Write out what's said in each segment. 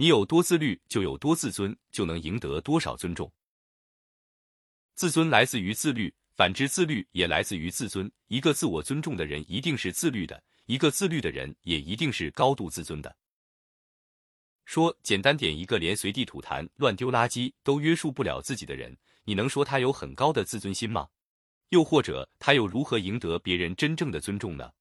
你有多自律，就有多自尊，就能赢得多少尊重。自尊来自于自律，反之自律也来自于自尊。一个自我尊重的人一定是自律的，一个自律的人也一定是高度自尊的。说简单点，一个连随地吐痰、乱丢垃圾都约束不了自己的人，你能说他有很高的自尊心吗？又或者他又如何赢得别人真正的尊重呢？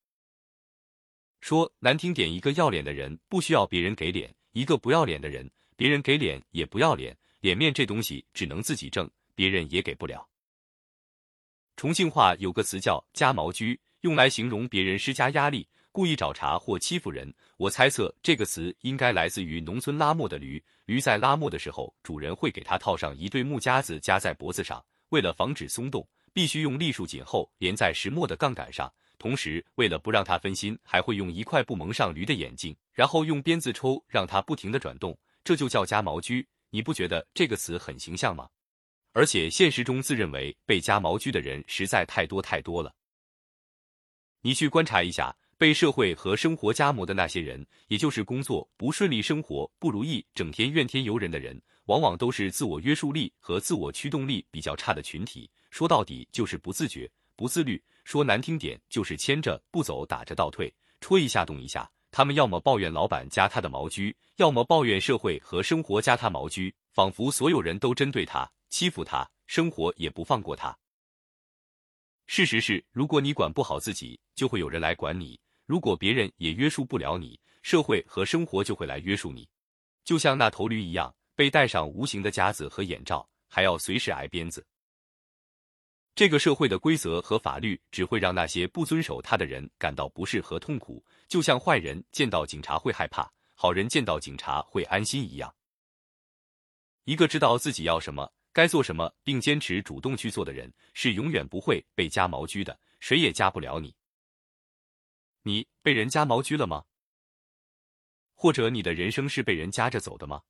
说难听点，一个要脸的人不需要别人给脸。一个不要脸的人，别人给脸也不要脸，脸面这东西只能自己挣，别人也给不了。重庆话有个词叫“加毛驹”，用来形容别人施加压力、故意找茬或欺负人。我猜测这个词应该来自于农村拉磨的驴，驴在拉磨的时候，主人会给它套上一对木夹子夹在脖子上，为了防止松动，必须用栗树紧后连在石磨的杠杆上。同时，为了不让他分心，还会用一块布蒙上驴的眼睛，然后用鞭子抽，让它不停的转动，这就叫夹毛驹。你不觉得这个词很形象吗？而且现实中自认为被夹毛驹的人实在太多太多了。你去观察一下，被社会和生活夹磨的那些人，也就是工作不顺利、生活不如意、整天怨天尤人的人，往往都是自我约束力和自我驱动力比较差的群体。说到底，就是不自觉、不自律。说难听点，就是牵着不走，打着倒退，戳一下动一下。他们要么抱怨老板加他的毛驹，要么抱怨社会和生活加他毛驹，仿佛所有人都针对他、欺负他，生活也不放过他。事实是，如果你管不好自己，就会有人来管你；如果别人也约束不了你，社会和生活就会来约束你。就像那头驴一样，被戴上无形的夹子和眼罩，还要随时挨鞭子。这个社会的规则和法律只会让那些不遵守它的人感到不适和痛苦，就像坏人见到警察会害怕，好人见到警察会安心一样。一个知道自己要什么、该做什么，并坚持主动去做的人，是永远不会被夹毛驹的，谁也夹不了你。你被人夹毛驹了吗？或者你的人生是被人夹着走的吗？